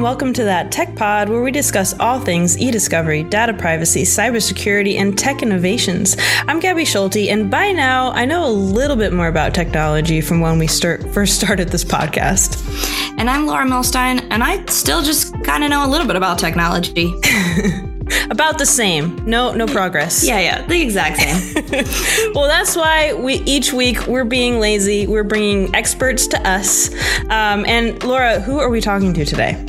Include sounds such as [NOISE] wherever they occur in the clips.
and welcome to that Tech Pod where we discuss all things e discovery, data privacy, cybersecurity, and tech innovations. I'm Gabi Schulte, and by now I know a little bit more about technology from when we start, first started this podcast. And I'm Laura Milstein, and I still just kind of know a little bit about technology. [LAUGHS] About the same. No, no progress. Yeah, yeah, the exact same. [LAUGHS] well, that's why we each week we're being lazy. We're bringing experts to us. Um, and Laura, who are we talking to today?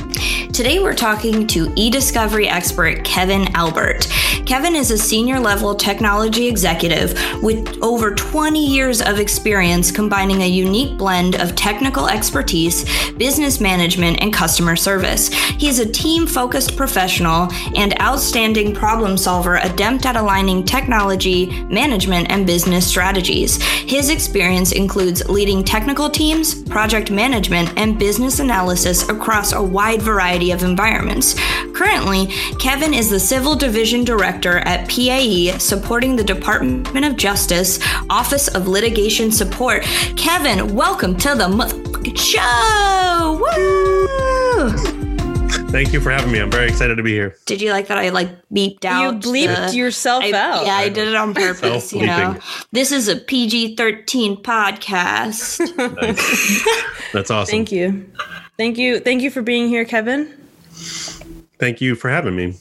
Today we're talking to e-discovery expert Kevin Albert. Kevin is a senior level technology executive with over 20 years of experience combining a unique blend of technical expertise, business management, and customer service. He's a team focused professional and outstanding problem solver adept at aligning technology, management, and business strategies. His experience includes leading technical teams, project management, and business analysis across a wide variety of environments. Currently, Kevin is the Civil Division Director at PAE, supporting the Department of Justice Office of Litigation Support. Kevin, welcome to the motherfucking show! Woo! Thank you for having me. I'm very excited to be here. Did you like that I like beeped out? You bleeped the, yourself I, out. Yeah, I did it on [LAUGHS] purpose. you know, this is a PG-13 podcast. nice. [LAUGHS] That's awesome. Thank you, thank you, thank you for being here, Kevin. Thank you for having me.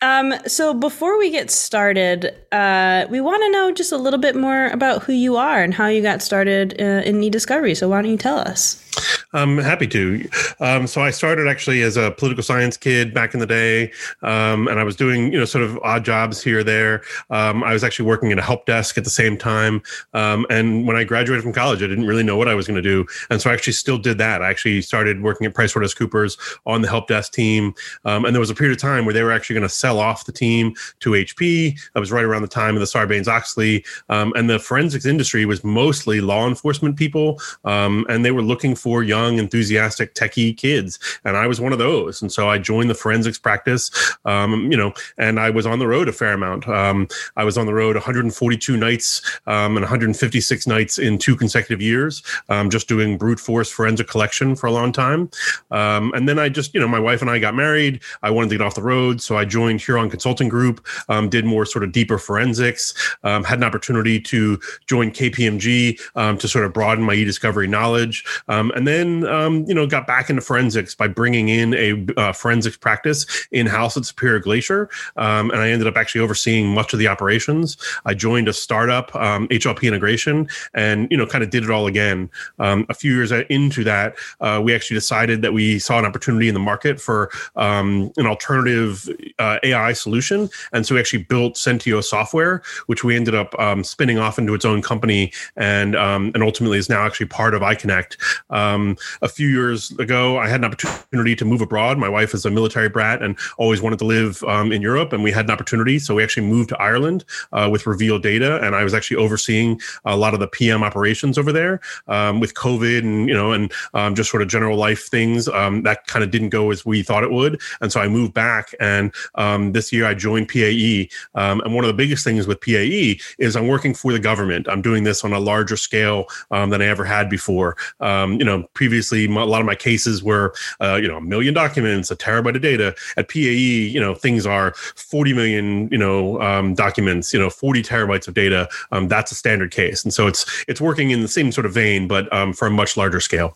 Um, so before we get started, uh, we want to know just a little bit more about who you are and how you got started uh, in e-discovery. So why don't you tell us? I'm happy to. Um, so I started actually as a political science kid back in the day, um, and I was doing you know sort of odd jobs here there. Um, I was actually working at a help desk at the same time, um, and when I graduated from college, I didn't really know what I was going to do, and so I actually still did that. I actually started working at PricewaterhouseCoopers on the help desk team, um, and there was a period of time where they were actually going to sell off the team to HP. That was right around the time of the Sarbanes Oxley, um, and the forensics industry was mostly law enforcement people, and they were looking for for young, enthusiastic, techie kids, and I was one of those. And so I joined the forensics practice, um, you know, and I was on the road a fair amount. Um, I was on the road 142 nights um, and 156 nights in two consecutive years, um, just doing brute force forensic collection for a long time. Um, and then I just, you know, my wife and I got married. I wanted to get off the road, so I joined Huron Consulting Group, um, did more sort of deeper forensics, had an opportunity to join KPMG to sort of broaden my e-discovery knowledge. And then um, you know got back into forensics by bringing in a uh, forensics practice in house at Superior Glacier, um, and I ended up actually overseeing much of the operations. I joined a startup, um, HLP Integration, and you know kind of did it all again. Um, a few years into that, uh, we actually decided that we saw an opportunity in the market for um, an alternative uh, AI solution, and so we actually built Sentio software, which we ended up um, spinning off into its own company, and and ultimately is now actually part of iCONECT. Um, a few years ago, I had an opportunity to move abroad. My wife is a military brat and always wanted to live um, in Europe, and we had an opportunity. So we actually moved to Ireland uh, with Reveal Data, and I was actually overseeing a lot of the PM operations over there. Um, with COVID and you know, and um, just sort of general life things, um, that kind of didn't go as we thought it would, and so I moved back. And um, this year, I joined PAE, and one of the biggest things with PAE is I'm working for the government. I'm doing this on a larger scale than I ever had before. you know, previously a lot of my cases were, uh, you know, a million documents, a terabyte of data. At PAE, you know, things are 40 million, you know, um, documents, you know, 40 terabytes of data. Um, that's a standard case, and so it's it's working in the same sort of vein, but um, for a much larger scale.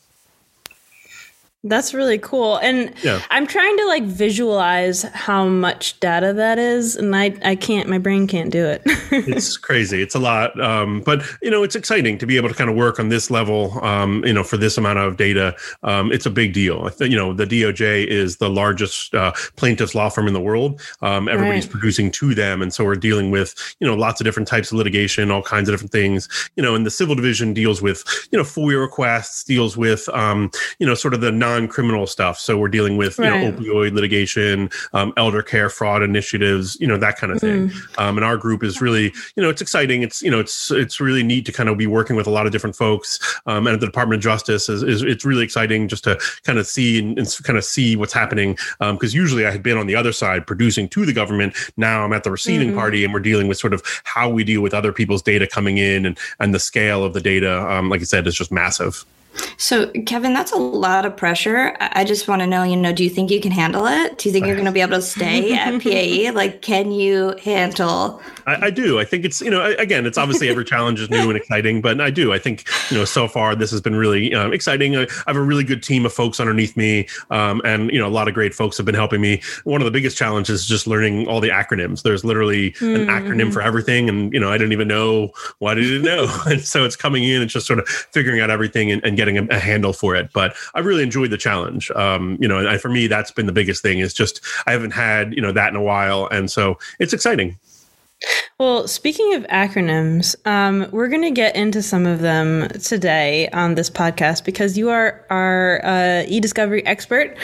That's really cool. And yeah. I'm trying to like visualize how much data that is. And I, I can't, my brain can't do it. [LAUGHS] it's crazy. It's a lot. Um, but, you know, it's exciting to be able to kind of work on this level, um, you know, for this amount of data. Um, it's a big deal. You know, the DOJ is the largest uh, plaintiff's law firm in the world. Um, everybody's right. producing to them. And so we're dealing with, you know, lots of different types of litigation, all kinds of different things. You know, and the civil division deals with, you know, FOIA requests, deals with, um, you know, sort of the non non-criminal stuff. So we're dealing with right. you know opioid litigation, um, elder care fraud initiatives, you know that kind of thing. Mm. Um, and our group is really you know it's exciting. It's you know it's it's really neat to kind of be working with a lot of different folks. Um, and at the Department of Justice is, is it's really exciting just to kind of see and, and kind of see what's happening. Because um, usually I had been on the other side producing to the government. Now I'm at the receiving mm-hmm. party, and we're dealing with sort of how we deal with other people's data coming in and and the scale of the data. Um, like I said, is just massive. So, Kevin, that's a lot of pressure. I just want to know, you know, do you think you can handle it? Do you think you're going to be able to stay at [LAUGHS] PAE? Like, can you handle? I, I, do. I think it's, you know, again, it's obviously every challenge is new and exciting, but I do. I think, you know, so far this has been really um, exciting. I, have a really good team of folks underneath me, um, and you know, a lot of great folks have been helping me. One of the biggest challenges is just learning all the acronyms. There's literally mm-hmm. an acronym for everything, and you know, I didn't even know why I didn't know, [LAUGHS] and so it's coming in and just sort of figuring out everything and, and getting a, a, handle for it. But I really enjoyed the challenge. Um, you know, and for me, that's been the biggest thing. Is just I haven't had you know that in a while, and so it's exciting. Well, speaking of acronyms, um, we're going to get into some of them today on this podcast because you are our uh, e-discovery expert,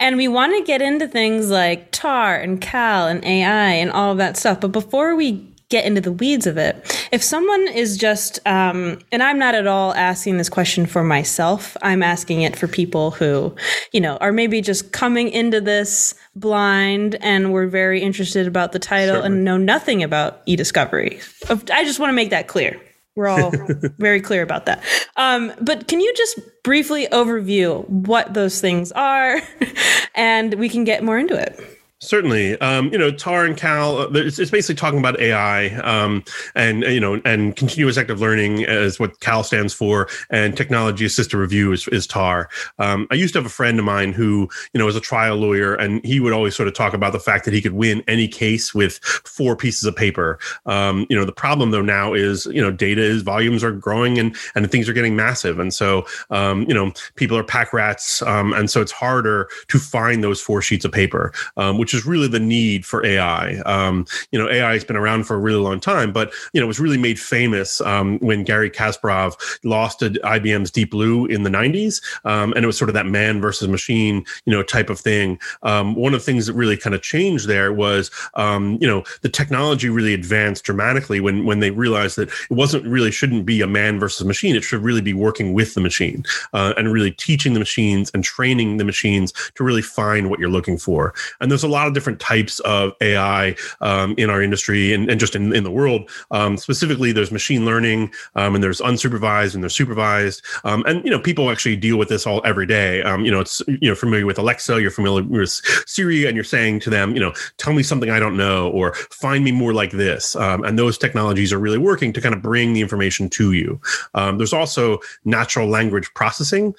and we want to get into things like TAR and CAL and AI and all of that stuff. But before we get into the weeds of it. If someone is just, um, and I'm not at all asking this question for myself, I'm asking it for people who, you know, are maybe just coming into this blind and were very interested about the title Certainly. and know nothing about e-discovery. I just want to make that clear. We're all [LAUGHS] very clear about that. Um, but can you just briefly overview what those things are [LAUGHS] and we can get more into it? Certainly, um, you know, TAR and CAL. Uh, it's, it's basically talking about AI, um, and you know, and continuous active learning is what CAL stands for, and technology assisted review is, is TAR. Um, I used to have a friend of mine who, you know, was a trial lawyer, and he would always sort of talk about the fact that he could win any case with four pieces of paper. Um, you know, the problem though now is, you know, data is volumes are growing and and things are getting massive, and so um, you know, people are pack rats, um, and so it's harder to find those four sheets of paper, which is really the need for AI. Um, you know, AI has been around for a really long time, but you know, it was really made famous um, when Garry Kasparov lost to IBM's Deep Blue in the '90s, um, and it was sort of that man versus machine, you know, type of thing. Um, one of the things that really kind of changed there was, um, you know, the technology really advanced dramatically when when they realized that it wasn't really shouldn't be a man versus machine; it should really be working with the machine uh, and really teaching the machines and training the machines to really find what you're looking for. And there's a lot of different types of AI um, in our industry and, and just in, in the world. Um, specifically, there's machine learning um, and there's unsupervised and there's supervised. Um, and you know, people actually deal with this all every day. Um, you know, it's you know familiar with Alexa, you're familiar with Siri, and you're saying to them, you know, tell me something I don't know or find me more like this. Um, and those technologies are really working to kind of bring the information to you. there's also natural language processing,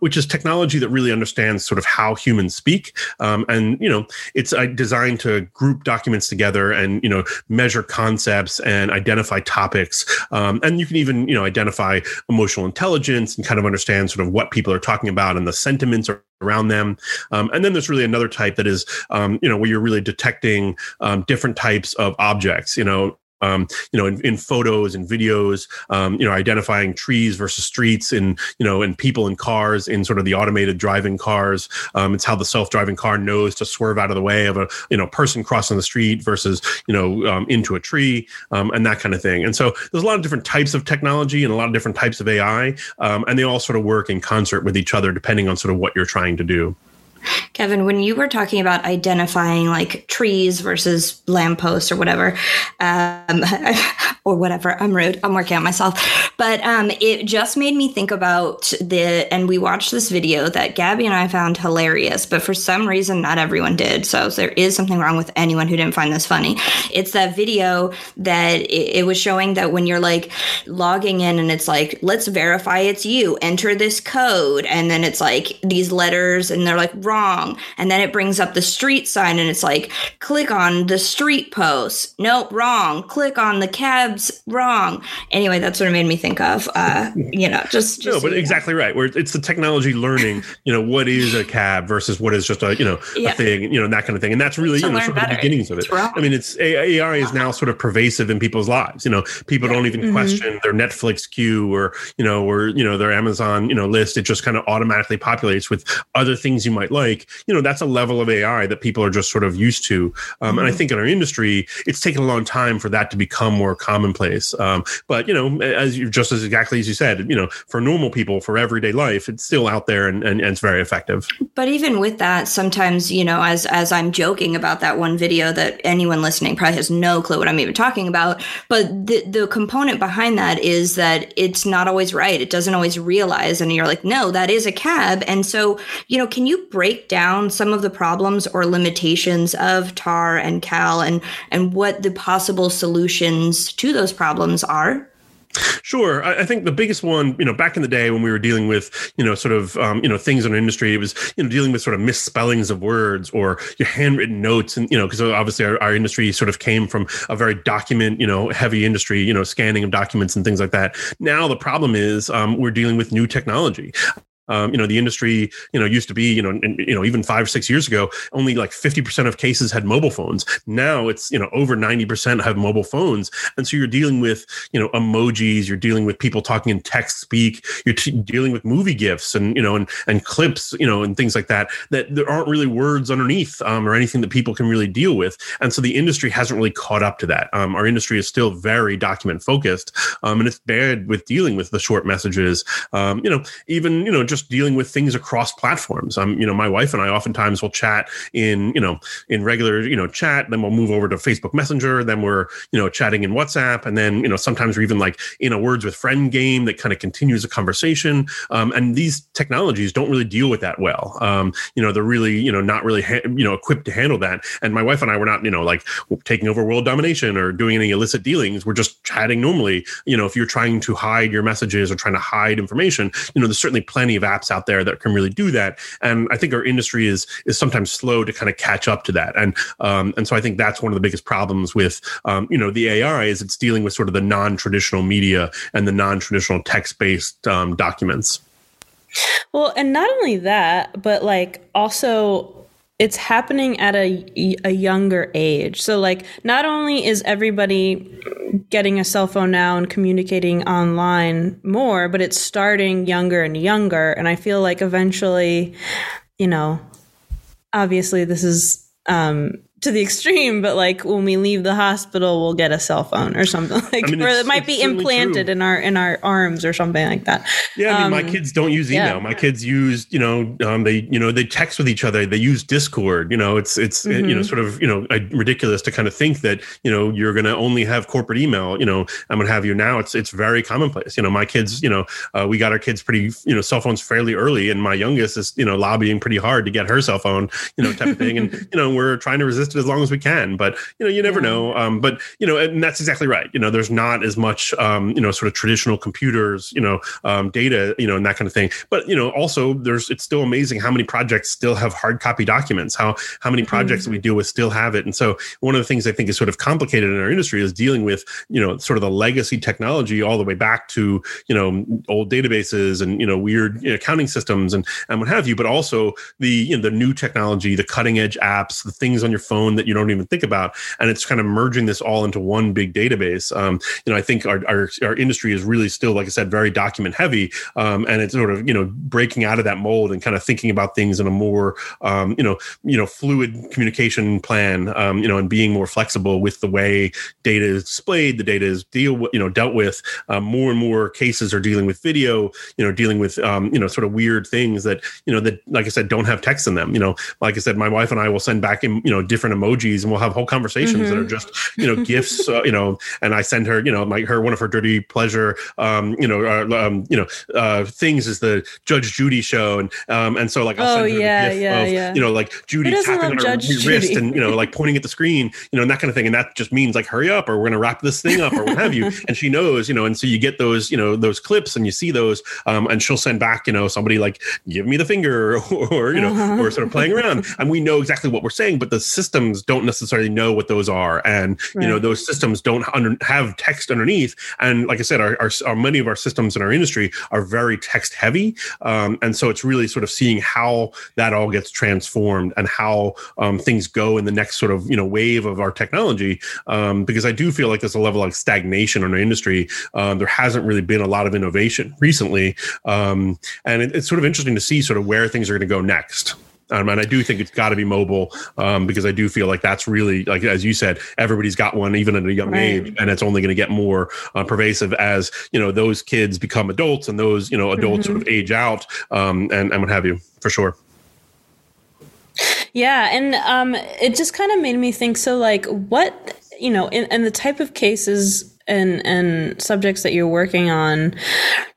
which is technology that really understands sort of how humans speak. and you know, it's uh, designed to group documents together and you know measure concepts and identify topics. Um, and you can even you know identify emotional intelligence and kind of understand sort of what people are talking about and the sentiments around them. Um, and then there's really another type that is um, you know where you're really detecting um, different types of objects you know um, you know, in, in, photos and videos, um, you know, identifying trees versus streets and, you know, and people and cars in sort of the automated driving cars. Um, it's how the self-driving car knows to swerve out of the way of a, you know, person crossing the street versus, you know, um, into a tree um, and that kind of thing. And so there's a lot of different types of technology and a lot of different types of AI, um, and they all sort of work in concert with each other depending on sort of what you're trying to do. Kevin, when you were talking about identifying like trees versus lampposts or whatever, um, [LAUGHS] or whatever, I'm rude. I'm working on myself. But um, it just made me think about the, and we watched this video that Gabi and I found hilarious, but for some reason, not everyone did. So there is something wrong with anyone who didn't find this funny. It's that video that it, it was showing that when you're like logging in and it's like, let's verify it's you, enter this code. And then it's like these letters and they're like, wrong. And then it brings up the street sign and it's like, click on the street post. Nope, wrong. Click on the cabs, wrong. Anyway, that's what it made me think of. Uh, you know, just, just no, but exactly know. right. Where it's the technology learning, you know, what is a cab versus what is just a, you know, yeah. a thing, you know, that kind of thing. And that's really, you know, sort of the beginnings of it. I mean, it's AI is now sort of pervasive in people's lives. You know, people yeah. don't even mm-hmm. question their Netflix queue or, you know, or, you know, their Amazon, you know, list. It just kind of automatically populates with other things you might like like, you know, that's a level of AI that people are just sort of used to. Um, mm-hmm. And I mm-hmm. think in our industry, it's taken a long time for that to become more commonplace. Um, but you know, as you just as exactly as you said, you know, for normal people, for everyday life, it's still out there and, and, and it's very effective. But even with that, sometimes you know, as as I'm joking about that one video that anyone listening probably has no clue what I'm even talking about. But the the component behind that is that it's not always right. It doesn't always realize, and you're like, no, that is a cab. And so, you know, can you break down some of the problems or limitations of tar and cal and and what the possible solutions to those problems are? Sure. I, I, think the biggest one, you know, back in the day when we were dealing with, you know, sort of, um, you know, things in our industry, it was, you know, dealing with sort of misspellings of words or your handwritten notes. And, you know, because obviously our, our industry sort of came from a very document, you know, heavy industry, you know, scanning of documents and things like that. Now the problem is um, we're dealing with new technology. Um, you know, the industry, you know, used to be, you know, and, you know, even five or six years ago, only like 50% of cases had mobile phones. Now it's, you know, over 90% have mobile phones. And so you're dealing with, you know, emojis, you're dealing with people talking in text speak, you're t- dealing with movie gifs and, you know, and, and clips, you know, and things like that, that there aren't really words underneath um, or anything that people can really deal with. And so the industry hasn't really caught up to that. Um, our industry is still very document focused um, and it's bad with dealing with the short messages. Um, you know, even, you know, just dealing with things across platforms. Um, you know, my wife and I oftentimes will chat in, you know, in regular, you know, chat. Then we'll move over to Facebook Messenger. Then we're, you know, chatting in WhatsApp. And then, you know, sometimes we're even like in a words with friend game that kind of continues a conversation. Um, and these technologies don't really deal with that well. Um, you know, they're really, you know, not really, ha- you know, equipped to handle that. And my wife and I were not, you know, like taking over world domination or doing any illicit dealings. We're just chatting normally. You know, if you're trying to hide your messages or trying to hide information, you know, there's certainly plenty of of apps out there that can really do that. And I think our industry is is sometimes slow to kind of catch up to that. And um, and so I think that's one of the biggest problems with um, you know the AI is it's dealing with sort of the non traditional media and the non traditional text based um, documents. Well, and not only that, but like also it's happening at a, a younger age. So, like, not only is everybody getting a cell phone now and communicating online more, but it's starting younger and younger. And I feel like eventually, you know, obviously this is um, to the extreme, but like when we leave the hospital, we'll get a cell phone or something like, I mean, or it might be implanted true. in our in our arms or something like that. Yeah, I mean, um, my kids don't use email. Yeah. My kids use, you know, um, they you know they text with each other. They use Discord. You know, it's it's mm-hmm. you know sort of you know ridiculous to kind of think that you know you're going to only have corporate email. You know, I'm going to have you now. It's it's very commonplace. You know, my kids. You know, uh, we got our kids pretty you know cell phones fairly early, and my youngest is you know lobbying pretty hard to get her cell phone. You know, type of thing, and you know we're trying to resist it as long as we can. But you know, you never yeah. know. Um, but you know, and that's exactly right. You know, there's not as much um, you know sort of traditional computers, you know, um, data, you know, and that kind of thing. But you know, also there's it's still amazing how many projects still have hard copy documents. How how many projects mm-hmm. that we deal with still have it. And so one of the things I think is sort of complicated in our industry is dealing with you know sort of the legacy technology all the way back to you know old databases and you know weird you know, accounting systems and and what have you. But also the you know the new technology, the cutting edge apps, the things on your phone that you don't even think about. And it's kind of merging this all into one big database. Um, you know, I think our, our, our, industry is really still, like I said, very document heavy. Um, and it's sort of, you know, breaking out of that mold and kind of thinking about things in a more, um, you know, you know, fluid communication plan, um, you know, and being more flexible with the way data is displayed, the data is deal, you know, dealt with. Um, more and more cases are dealing with video, you know, dealing with, um, you know, sort of weird things that, you know, that, like I said, don't have text in them. You know, like I said, my wife and I will send back, in, you know, different emojis emojis and we'll have whole conversations mm-hmm. that are mm-hmm. just you know gifts uh, you know and i send her you know my her one of her dirty pleasure um you know uh, um you know uh things is the judge judy show and um and so like i'll oh, her yeah, a gif yeah, of yeah. you know like judy tapping on her judge wrist and you know like pointing at the screen you know and that kind of thing and that just means like hurry up or we're gonna wrap this thing up or what have you and she knows you know and so you get those you know those clips and you see those um and she'll send back you know somebody like give me the finger or, or you know uh-huh. or sort of playing around and we know exactly what we're saying but the systems don't necessarily know what those are. And right. you know those systems don't under, have text underneath. And like i said our, our, our, many of our systems in our industry are very text heavy. Um, and so it's really sort of seeing how that all gets transformed and how um, things go in the next sort of you know wave of our technology. Um, because i do feel like there's a level of stagnation in our industry. Um, there hasn't really been a lot of innovation recently. Um, and it, it's sort of interesting to see sort of where things are going to go next Um, and I do think it's got to be mobile um, because I do feel like that's really like as you said, everybody's got one even at a young right. age, and it's only going to get more uh, pervasive as you know those kids become adults and those you know adults mm-hmm. sort of age out um, and and what have you for sure. Yeah, and um, it just kind of made me think. So, like, what you know, in, in the type of cases and and subjects that you're working on,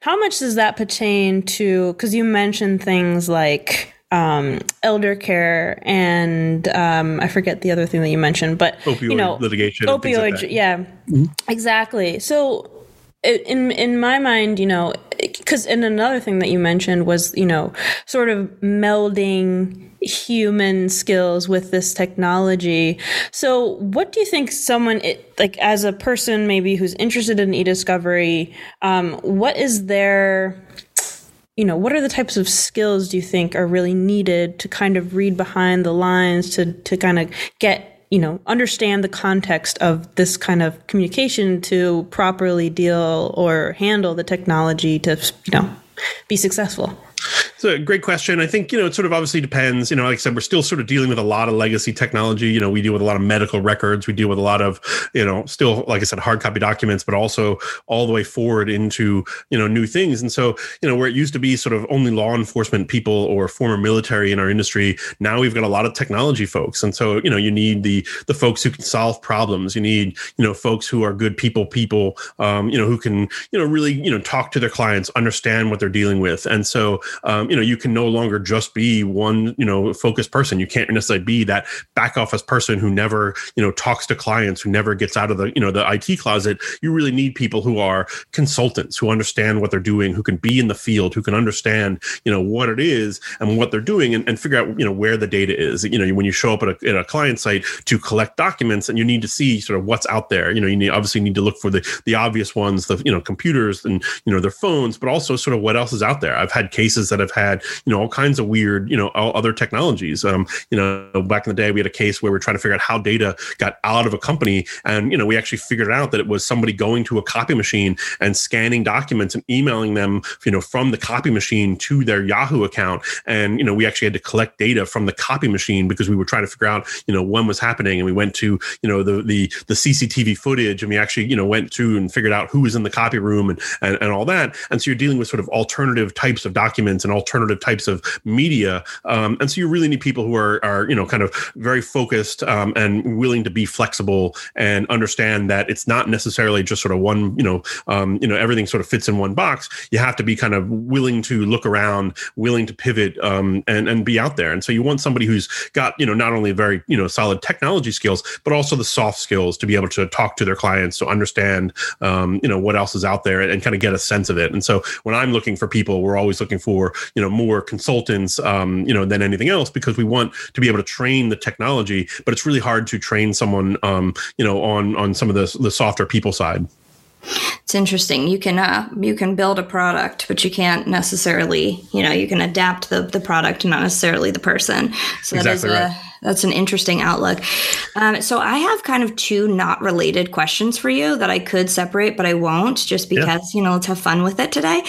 how much does that pertain to? Because you mentioned things like um, elder care and um, I forget the other thing that you mentioned, but opioid you know, litigation, opioid, like yeah, mm-hmm. exactly. So in in my mind, you know, because and another thing that you mentioned was you know sort of melding human skills with this technology. So, what do you think someone like as a person maybe who's interested in e-discovery, um, what is their you know, what are the types of skills do you think are really needed to kind of read behind the lines to to kind of get you know understand the context of this kind of communication to properly deal or handle the technology to you know be successful great question. I think, you know, it sort of obviously depends. You know, like I said, we're still sort of dealing with a lot of legacy technology. You know, we deal with a lot of medical records. We deal with a lot of, you know, still, like I said, hard copy documents, but also all the way forward into, you know, new things. And so, you know, where it used to be sort of only law enforcement people or former military in our industry, now we've got a lot of technology folks. And so, you know, you need the the folks who can solve problems. You need, you know, folks who are good people, people, um, you know, who can, you know, really, you know, talk to their clients, understand what they're dealing with. And so, um, you know, you can no longer just be one, you know, focused person. You can't necessarily be that back office person who never, you know, talks to clients, who never gets out of the, you know, the IT closet. You really need people who are consultants, who understand what they're doing, who can be in the field, who can understand, you know, what it is and what they're doing and, and figure out, you know, where the data is. You know, when you show up at a, at a client site to collect documents and you need to see sort of what's out there, you know, you need obviously need to look for the, the obvious ones, the, you know, computers and, you know, their phones, but also sort of what else is out there. I've had cases that have had, you know, all kinds of weird, you know, other technologies. Um, you know, back in the day, we had a case where we are trying to figure out how data got out of a company, and you know, we actually figured out that it was somebody going to a copy machine and scanning documents and emailing them, you know, from the copy machine to their Yahoo account. And you know, we actually had to collect data from the copy machine because we were trying to figure out, you know, when was happening. And we went to, you know, the the the CCTV footage, and we actually, you know, went to and figured out who was in the copy room and and, and all that. And so you're dealing with sort of alternative types of documents and alternative types of media. Um, and so you really need people who are, are you know, kind of very focused um, and willing to be flexible and understand that it's not necessarily just sort of one, you know, um, you know, everything sort of fits in one box. You have to be kind of willing to look around, willing to pivot um, and, and be out there. And so you want somebody who's got, you know, not only very, you know, solid technology skills, but also the soft skills to be able to talk to their clients, to understand, um, you know, what else is out there and kind of get a sense of it. And so when I'm looking for people, we're always looking for, you know, more consultants um, you know, than anything else because we want to be able to train the technology, but it's really hard to train someone, um, you know, on on some of the the softer people side. It's interesting. You can uh, you can build a product, but you can't necessarily, you know, you can adapt the the product, not necessarily the person. So that exactly is right. That's an interesting outlook. Um, so I have kind of two not related questions for you that I could separate, but I won't just because, yeah. you know, let's have fun with it today.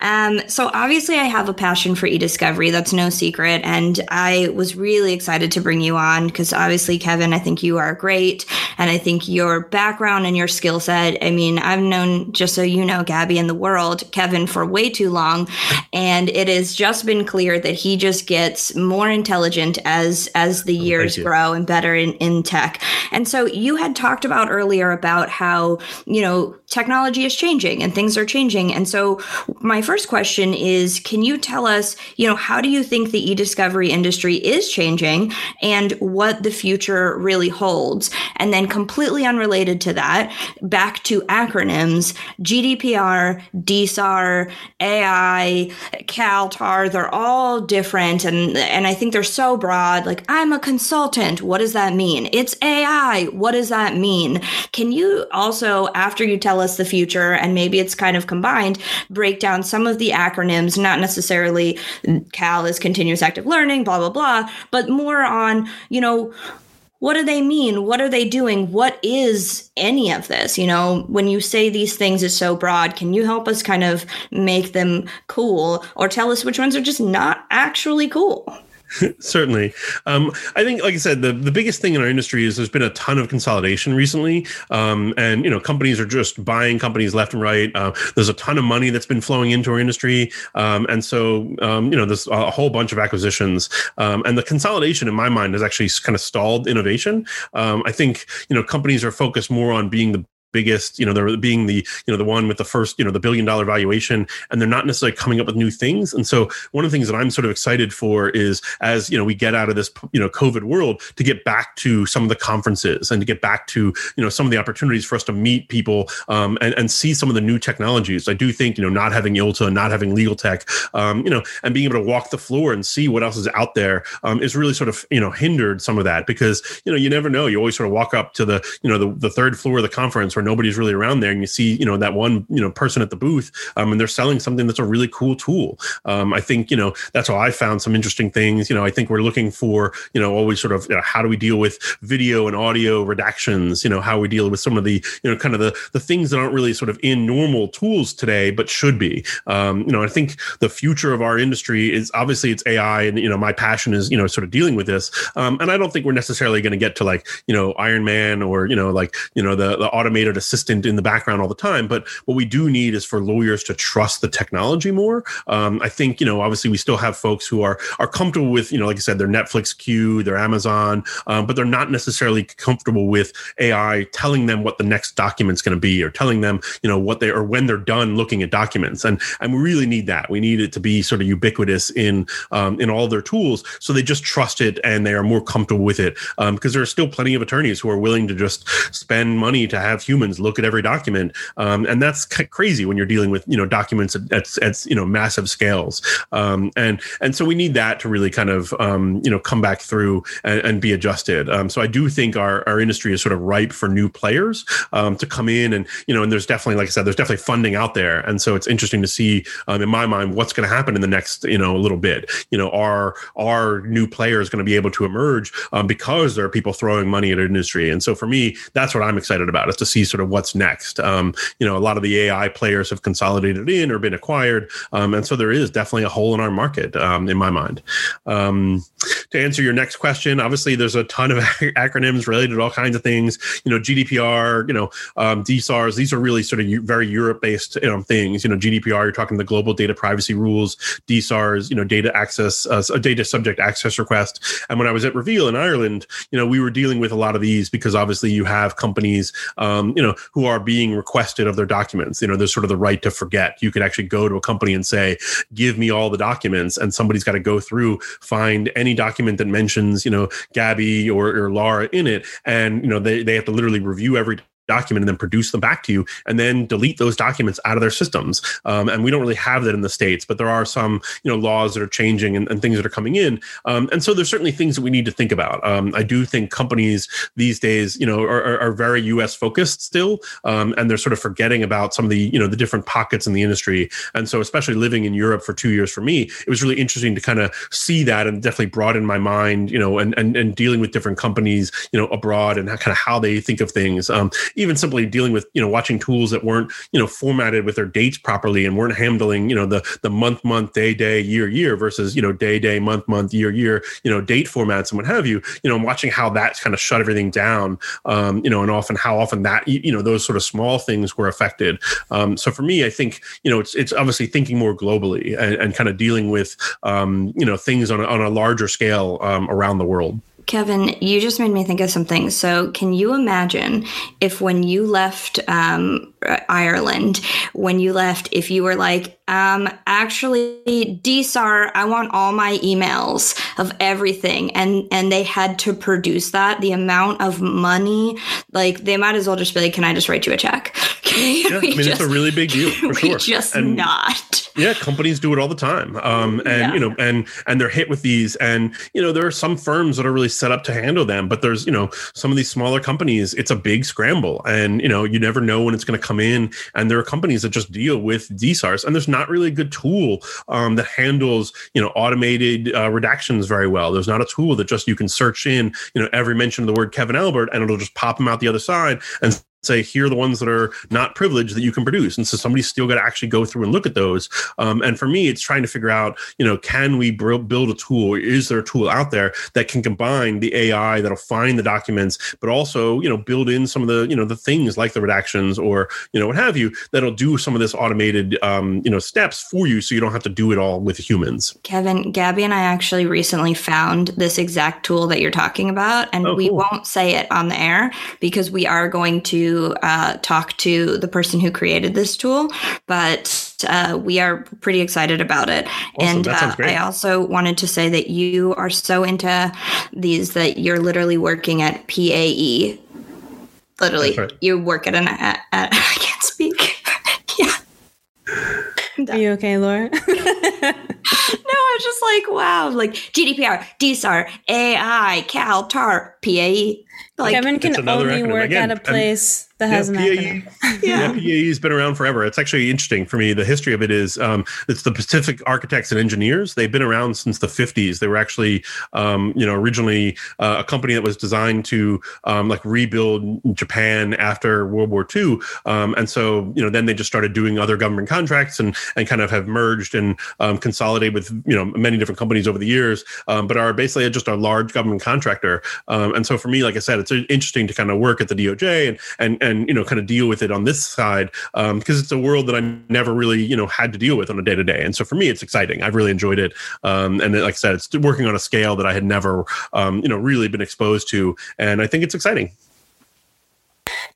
Um, so obviously I have a passion for e-discovery. That's no secret. And I was really excited to bring you on because obviously, Kevin, I think you are great. And I think your background and your skill set, I mean, I've known, just so you know, Gabi in the world, Kevin for way too long. And it has just been clear that he just gets more intelligent as, as the years grow and better in, in tech. And so you had talked about earlier about how, you know, technology is changing and things are changing. And so my first question is can you tell us, you know, how do you think the e-discovery industry is changing and what the future really holds? And then completely unrelated to that, back to acronyms, GDPR, DSAR, AI, CalTAR, they're all different and and I think they're so broad. Like I'm a consultant. What does that mean? It's AI. What does that mean? Can you also after you tell us the future, and maybe it's kind of combined, break down some of the acronyms, not necessarily CAL is continuous active learning, blah, blah, blah, but more on, you know, what do they mean? What are they doing? What is any of this? You know, when you say these things is so broad, can you help us kind of make them cool or tell us which ones are just not actually cool? [LAUGHS] Certainly. Um, I think, like I said, the, the biggest thing in our industry is there's been a ton of consolidation recently. Um, and, you know, companies are just buying companies left and right. Uh, there's a ton of money that's been flowing into our industry. Um, and so, um, you know, there's a whole bunch of acquisitions. Um, and the consolidation, in my mind, has actually kind of stalled innovation. Um, I think, you know, companies are focused more on being the biggest you know they're being the you know the one with the first you know the billion dollar valuation and they're not necessarily coming up with new things and so one of the things that i'm sort of excited for is as you know we get out of this you know covid world to get back to some of the conferences and to get back to you know some of the opportunities for us to meet people um, and, and see some of the new technologies i do think you know not having ILTA not having legal tech um, you know and being able to walk the floor and see what else is out there um, is really sort of you know hindered some of that because you know you never know you always sort of walk up to the you know the, the third floor of the conference where nobody's really around there and you see you know that one you know person at the booth um, and they're selling something that's a really cool tool um, i think you know that's how i found some interesting things you know i think we're looking for you know always sort of you know, how do we deal with video and audio redactions you know how we deal with some of the you know kind of the the things that aren't really sort of in normal tools today but should be um, you know i think the future of our industry is obviously it's ai and you know my passion is you know sort of dealing with this um, and i don't think we're necessarily going to get to like you know iron man or you know like you know the the automated assistant in the background all the time. But what we do need is for lawyers to trust the technology more. Um, I think you know, obviously, we still have folks who are are comfortable with you know, like I said, their Netflix queue, their Amazon, um, but they're not necessarily comfortable with AI telling them what the next document's going to be or telling them you know what they or when they're done looking at documents. And and we really need that. We need it to be sort of ubiquitous in um, in all their tools, so they just trust it and they are more comfortable with it. Um, because there are still plenty of attorneys who are willing to just spend money to have humans look at every document, um, and that's crazy when you're dealing with you know documents at, at, at you know massive scales. Um, and and so we need that to really kind of um, you know come back through and, and be adjusted. Um, so I do think our our industry is sort of ripe for new players um, to come in, and you know, and there's definitely, like I said, there's definitely funding out there, and so it's interesting to see in my mind what's going to happen in the next you know little bit. You know, are are new players going to be able to emerge because there are people throwing money at an industry? And so for me, that's what I'm excited about is to see sort of what's next. Um, you know, a lot of the AI players have consolidated in or been acquired, um, and so there is definitely a hole in our market, um, in my mind. Um, to answer your next question, obviously there's a ton of [LAUGHS] acronyms related to all kinds of things. You know, GDPR, you know, um, DSARS. These are really sort of very Europe-based you know, things. You know, GDPR, you're talking the global data privacy rules. DSARS, you know, data access, uh, a data subject access request. And when I was at Reveal in Ireland, you know, we were dealing with a lot of these because obviously you have companies, um, you know, who are being requested of their documents. You know, there's sort of the right to forget. You could actually go to a company and say, "Give me all the documents," and somebody's got to go through, find any document that mentions, you know, Gabi or, or Laura in it, and you know, they they have to literally review every document and then produce them back to you and then delete those documents out of their systems. Um, and we don't really have that in the states but there are some you know laws that are changing and, and things that are coming in. Um, and so there's certainly things that we need to think about. Um, i do think companies these days you know are, are very us focused still um, and they're sort of forgetting about some of the you know the different pockets in the industry. And so especially living in europe for two years for me it was really interesting to kind of see that and definitely broaden my mind you know and and, and dealing with different companies you know abroad and kind of how they think of things. Um, even simply dealing with you know watching tools that weren't you know formatted with their dates properly and weren't handling you know the the month month day day year year versus you know day day month month year year you know date formats and what have you you know I'm watching how that's kind of shut everything down um, you know and often how often that you know those sort of small things were affected um, so for me i think you know it's it's obviously thinking more globally and, and kind of dealing with um, you know things on on a larger scale um, around the world Kevin, you just made me think of something. So, can you imagine if when you left um, Ireland, when you left, if you were like, um, actually, DSAR, I want all my emails of everything, and and they had to produce that, the amount of money, like they might as well just be like, "Can I just write you a check?" [LAUGHS] yeah, I mean, just, it's a really big deal for [LAUGHS] sure. Just and, not. Yeah, companies do it all the time, um, and yeah. you know, and and they're hit with these, and you know, there are some firms that are really set up to handle them, but there's you know, some of these smaller companies, it's a big scramble, and you know, you never know when it's going to come in, and there are companies that just deal with DSARs, and there's not really a good tool um, that handles you know automated uh, redactions very well. There's not a tool that just you can search in you know every mention of the word Kevin Albert, and it'll just pop them out the other side and say here are the ones that are not privileged that you can produce. And so somebody's still got to actually go through and look at those. Um, and for me it's trying to figure out you know can we build a tool is there a tool out there that can combine the ai that'll find the documents but also you know build in some of the you know the things like the redactions or you know what have you that'll do some of this automated um, you know steps for you so you don't have to do it all with humans. Kevin gabi and i actually recently found this exact tool that you're talking about and oh, we cool. won't say it on the air because we are going to uh, talk to the person who created this tool, but uh, we are pretty excited about it. Awesome. And uh, I also wanted to say that you are so into these that you're literally working at PAE. Literally, right. you work at an. At, at, [LAUGHS] I can't speak. [LAUGHS] yeah. Are you okay, Laura? [LAUGHS] no, I was just like, wow, like GDPR, DSAR, AI, Cal, TAR, PAE. Like, Kevin can only work again, at a place that has yeah, an PAE, yeah. yeah, PAE's been around forever. It's actually interesting for me. The history of it is um, it's the Pacific Architects and Engineers. They've been around since the 50s. They were actually, um, you know, originally uh, a company that was designed to um, like rebuild Japan after World War II. Um, and so, you know, then they just started doing other government contracts and and kind of have merged and um, consolidated with you know many different companies over the years, um, but are basically just a large government contractor. and so for me, like I said, it's interesting to kind of work at the DOJ and and and you know kind of deal with it on this side um, because it's a world that I never really you know had to deal with on a day to day. And so for me, it's exciting. I've really enjoyed it. Um, and like I said, it's working on a scale that I had never um, you know really been exposed to, and I think it's exciting.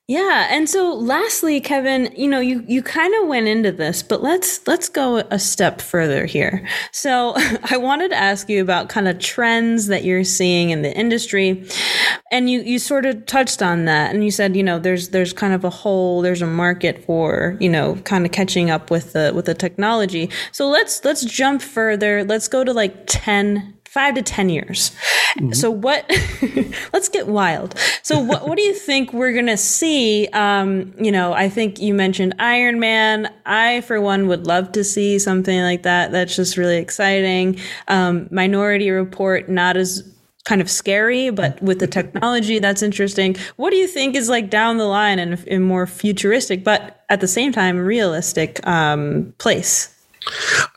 Yeah, and so lastly, Kevin, you know, you you kind of went into this, but let's let's go a step further here. So, [LAUGHS] I wanted to ask you about kind of trends that you're seeing in the industry. And you you sort of touched on that and you said, you know, there's there's kind of a hole, there's a market for, you know, kind of catching up with the with the technology. So, let's let's jump further. Let's go to like 10 five to 10 years. Mm-hmm. So, what, [LAUGHS] let's get wild. So, what, what do you think we're going to see? Um, you know, I think you mentioned Iron Man. I, for one, would love to see something like that. That's just really exciting. Um, Minority Report, not as kind of scary, but with the technology, that's interesting. What do you think is like down the line and in more futuristic, but at the same time realistic um, place?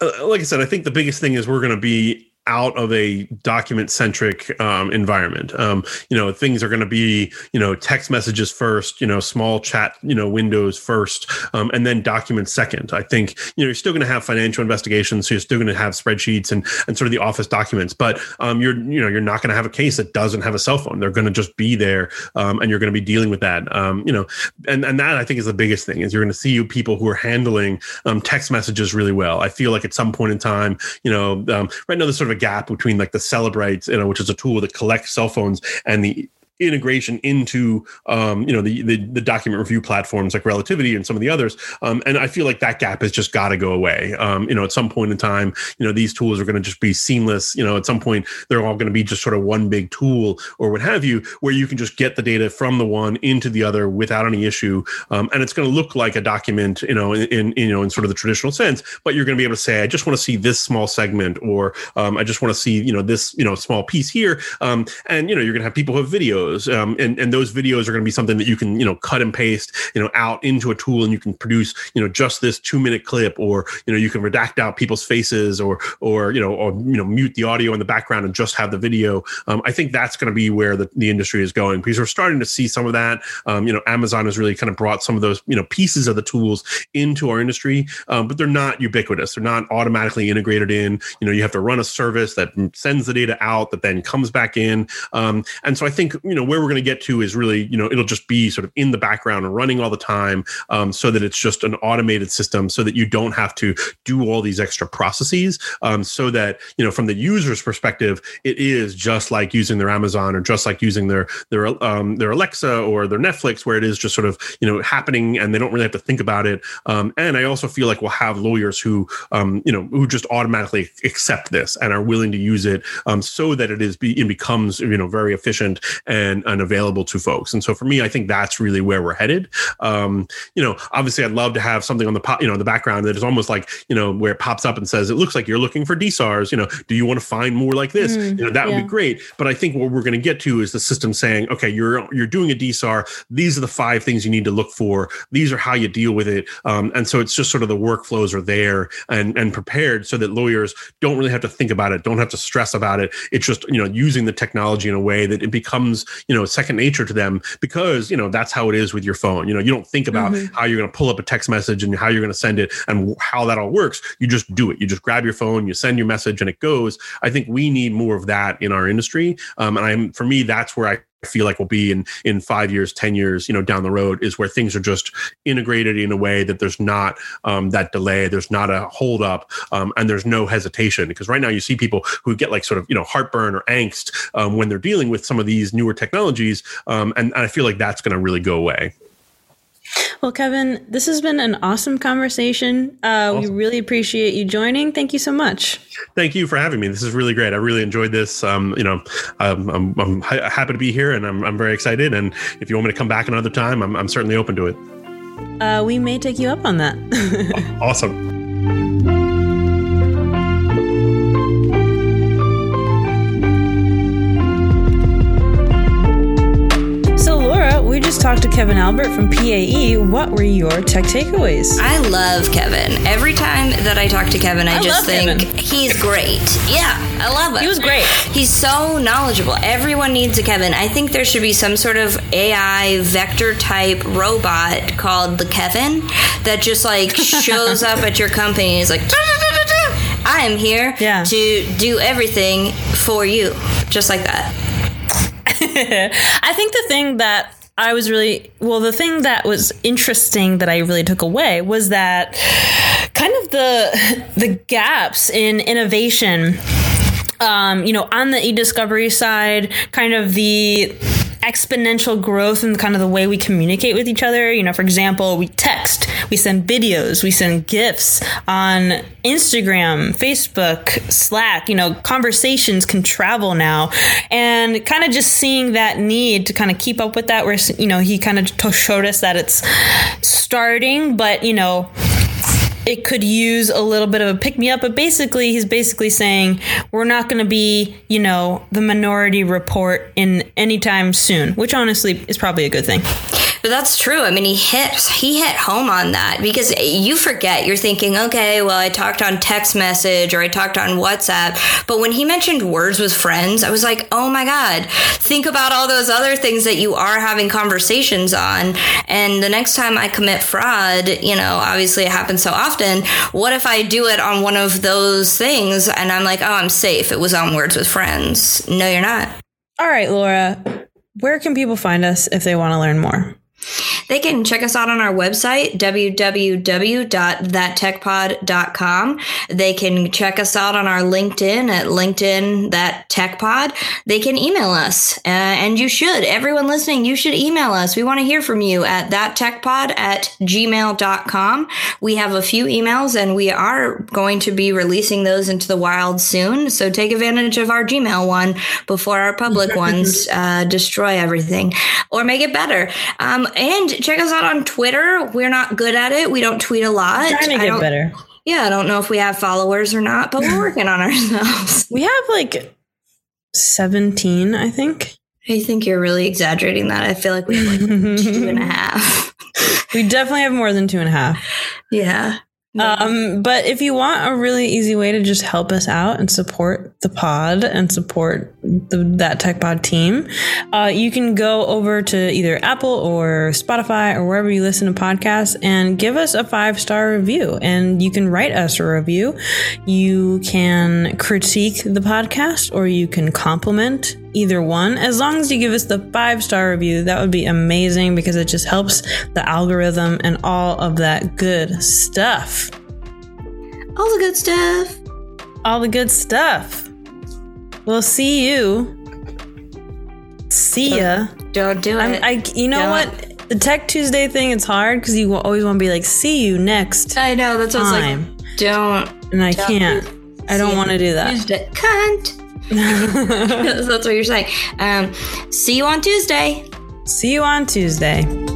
Uh, like I said, I think the biggest thing is we're going to be out of a document centric um, environment. Um, you know, things are going to be, you know, text messages first, you know, small chat, you know, windows first, um, and then documents second. I think, you know, you're still going to have financial investigations. So you're still going to have spreadsheets and, and sort of the office documents, but um, you're, you know, you're not going to have a case that doesn't have a cell phone. They're going to just be there um, and you're going to be dealing with that. Um, you know, and, and that I think is the biggest thing is you're going to see you people who are handling text messages really well. I feel like at some point in time, you know, right now there's sort of a gap between like the Cellebrite, you know, which is a tool that collects cell phones, and the integration into um, you know the, the, the document review platforms like Relativity and some of the others. Um, and I feel like that gap has just got to go away. Um, you know, at some point in time, you know, these tools are going to just be seamless. You know, at some point they're all going to be just sort of one big tool or what have you, where you can just get the data from the one into the other without any issue. Um, and it's going to look like a document, you know, in, in, you know in sort of the traditional sense. But you're going to be able to say, I just want to see this small segment, or um, I just want to see you know this you know small piece here. Um, and you know, you're going to have people who have videos um, and and those videos are going to be something that you can you know cut and paste you know out into a tool, and you can produce you know just this two minute clip, or you know you can redact out people's faces, or or you know or you know mute the audio in the background and just have the video. Um, I think that's going to be where the, the industry is going because we're starting to see some of that. Um, you know, Amazon has really kind of brought some of those you know pieces of the tools into our industry, um, but they're not ubiquitous. They're not automatically integrated in. You know, you have to run a service that sends the data out that then comes back in. Um, and so I think you know know where we're going to get to is really you know it'll just be sort of in the background and running all the time um, so that it's just an automated system so that you don't have to do all these extra processes um, so that you know from the user's perspective it is just like using their amazon or just like using their their um, their alexa or their netflix where it is just sort of you know happening and they don't really have to think about it um, and i also feel like we'll have lawyers who um, you know who just automatically accept this and are willing to use it um, so that it is be, it becomes you know very efficient and and, and available to folks. And so for me, I think that's really where we're headed. Um, you know, obviously, I'd love to have something on the po- you know the background that is almost like you know where it pops up and says it looks like you're looking for DSARs. You know, do you want to find more like this? Mm, you know, that yeah. would be great. But I think what we're going to get to is the system saying, okay, you're you're doing a DSAR. These are the five things you need to look for. These are how you deal with it. Um, and so it's just sort of the workflows are there and and prepared so that lawyers don't really have to think about it, don't have to stress about it. It's just you know using the technology in a way that it becomes you know second nature to them because you know that's how it is with your phone. You know, you don't think about mm-hmm. how you're going to pull up a text message and how you're going to send it and how that all works. You just do it. You just grab your phone, you send your message, and it goes. I think we need more of that in our industry. Um, and I'm for me, that's where I feel like will be in in five years, ten years, you know, down the road is where things are just integrated in a way that there's not um, that delay, there's not a hold up, um, and there's no hesitation. Because right now you see people who get like sort of you know heartburn or angst um, when they're dealing with some of these newer technologies, um, and, and I feel like that's going to really go away. Well, Kevin, this has been an awesome conversation. Uh, awesome. We really appreciate you joining. Thank you so much. Thank you for having me. This is really great. I really enjoyed this. Um, you know, I'm, I'm, I'm, happy to be here, and I'm, I'm very excited. And if you want me to come back another time, I'm, I'm certainly open to it. Uh, we may take you up on that. [LAUGHS] awesome. We just talked to Kevin Albert from PAE. What were your tech takeaways? I love Kevin. Every time that I talk to Kevin, I, I just think Kevin. he's great. Yeah, I love him. He was great. He's so knowledgeable. Everyone needs a Kevin. I think there should be some sort of AI vector type robot called the Kevin that just like [LAUGHS] shows up at your company. He's like, I am here yeah. to do everything for you, just like that. [LAUGHS] I think the thing that I was really well. The thing that was interesting that I really took away was that kind of the the gaps in innovation. Um, you know, on the e-discovery side, kind of the exponential growth in kind of the way we communicate with each other. You know, for example, we text, we send videos, we send GIFs on Instagram, Facebook, Slack. You know, conversations can travel now. And kind of just seeing that need to kind of keep up with that, where, you know, he kind of showed us that it's starting, but, you know, it could use a little bit of a pick me up, but basically, he's basically saying we're not going to be, you know, the minority report in anytime soon, which honestly is probably a good thing. But that's true. I mean, he hit he hit home on that because you forget. You're thinking, okay, well, I talked on text message or I talked on WhatsApp, but when he mentioned words with friends, I was like, oh my god, think about all those other things that you are having conversations on. And the next time I commit fraud, you know, obviously it happens so often. What if I do it on one of those things and I'm like, oh, I'm safe. It was on words with friends. No, you're not. All right, Laura. Where can people find us if they want to learn more? They can check us out on our website, www.thattechpod.com. They can check us out on our LinkedIn at LinkedIn That Tech Pod. They can email us, uh, and you should. Everyone listening, you should email us. We want to hear from you at thattechpod at gmail.com. We have a few emails, and we are going to be releasing those into the wild soon. So take advantage of our Gmail one before our public [LAUGHS] ones uh, destroy everything or make it better. Um, and check us out on Twitter. We're not good at it. We don't tweet a lot. I'm trying to get better. Yeah, I don't know if we have followers or not, but we're [LAUGHS] working on ourselves. We have like 17, I think. I think you're really exaggerating that. I feel like we have like two and a [LAUGHS] half. we definitely have more than two and a half. [LAUGHS] Yeah. Um, but if you want a really easy way to just help us out and support the pod and support the, that tech pod team, uh, you can go over to either Apple or Spotify or wherever you listen to podcasts and give us a five star review. And you can write us a review. You can critique the podcast or you can compliment either one. As long as you give us the five star review, that would be amazing because it just helps the algorithm and all of that good stuff. All the good stuff. All the good stuff. We'll see you. See ya. Don't, don't do it. I, you know don't. what? The Tech Tuesday thing, it's hard because you always want to be like, "See you next." I know that's what. I was like. Don't. And I don't can't. I don't want to do that. Cunt. [LAUGHS] [LAUGHS] That's what you're saying. Um, see you on Tuesday. See you on Tuesday.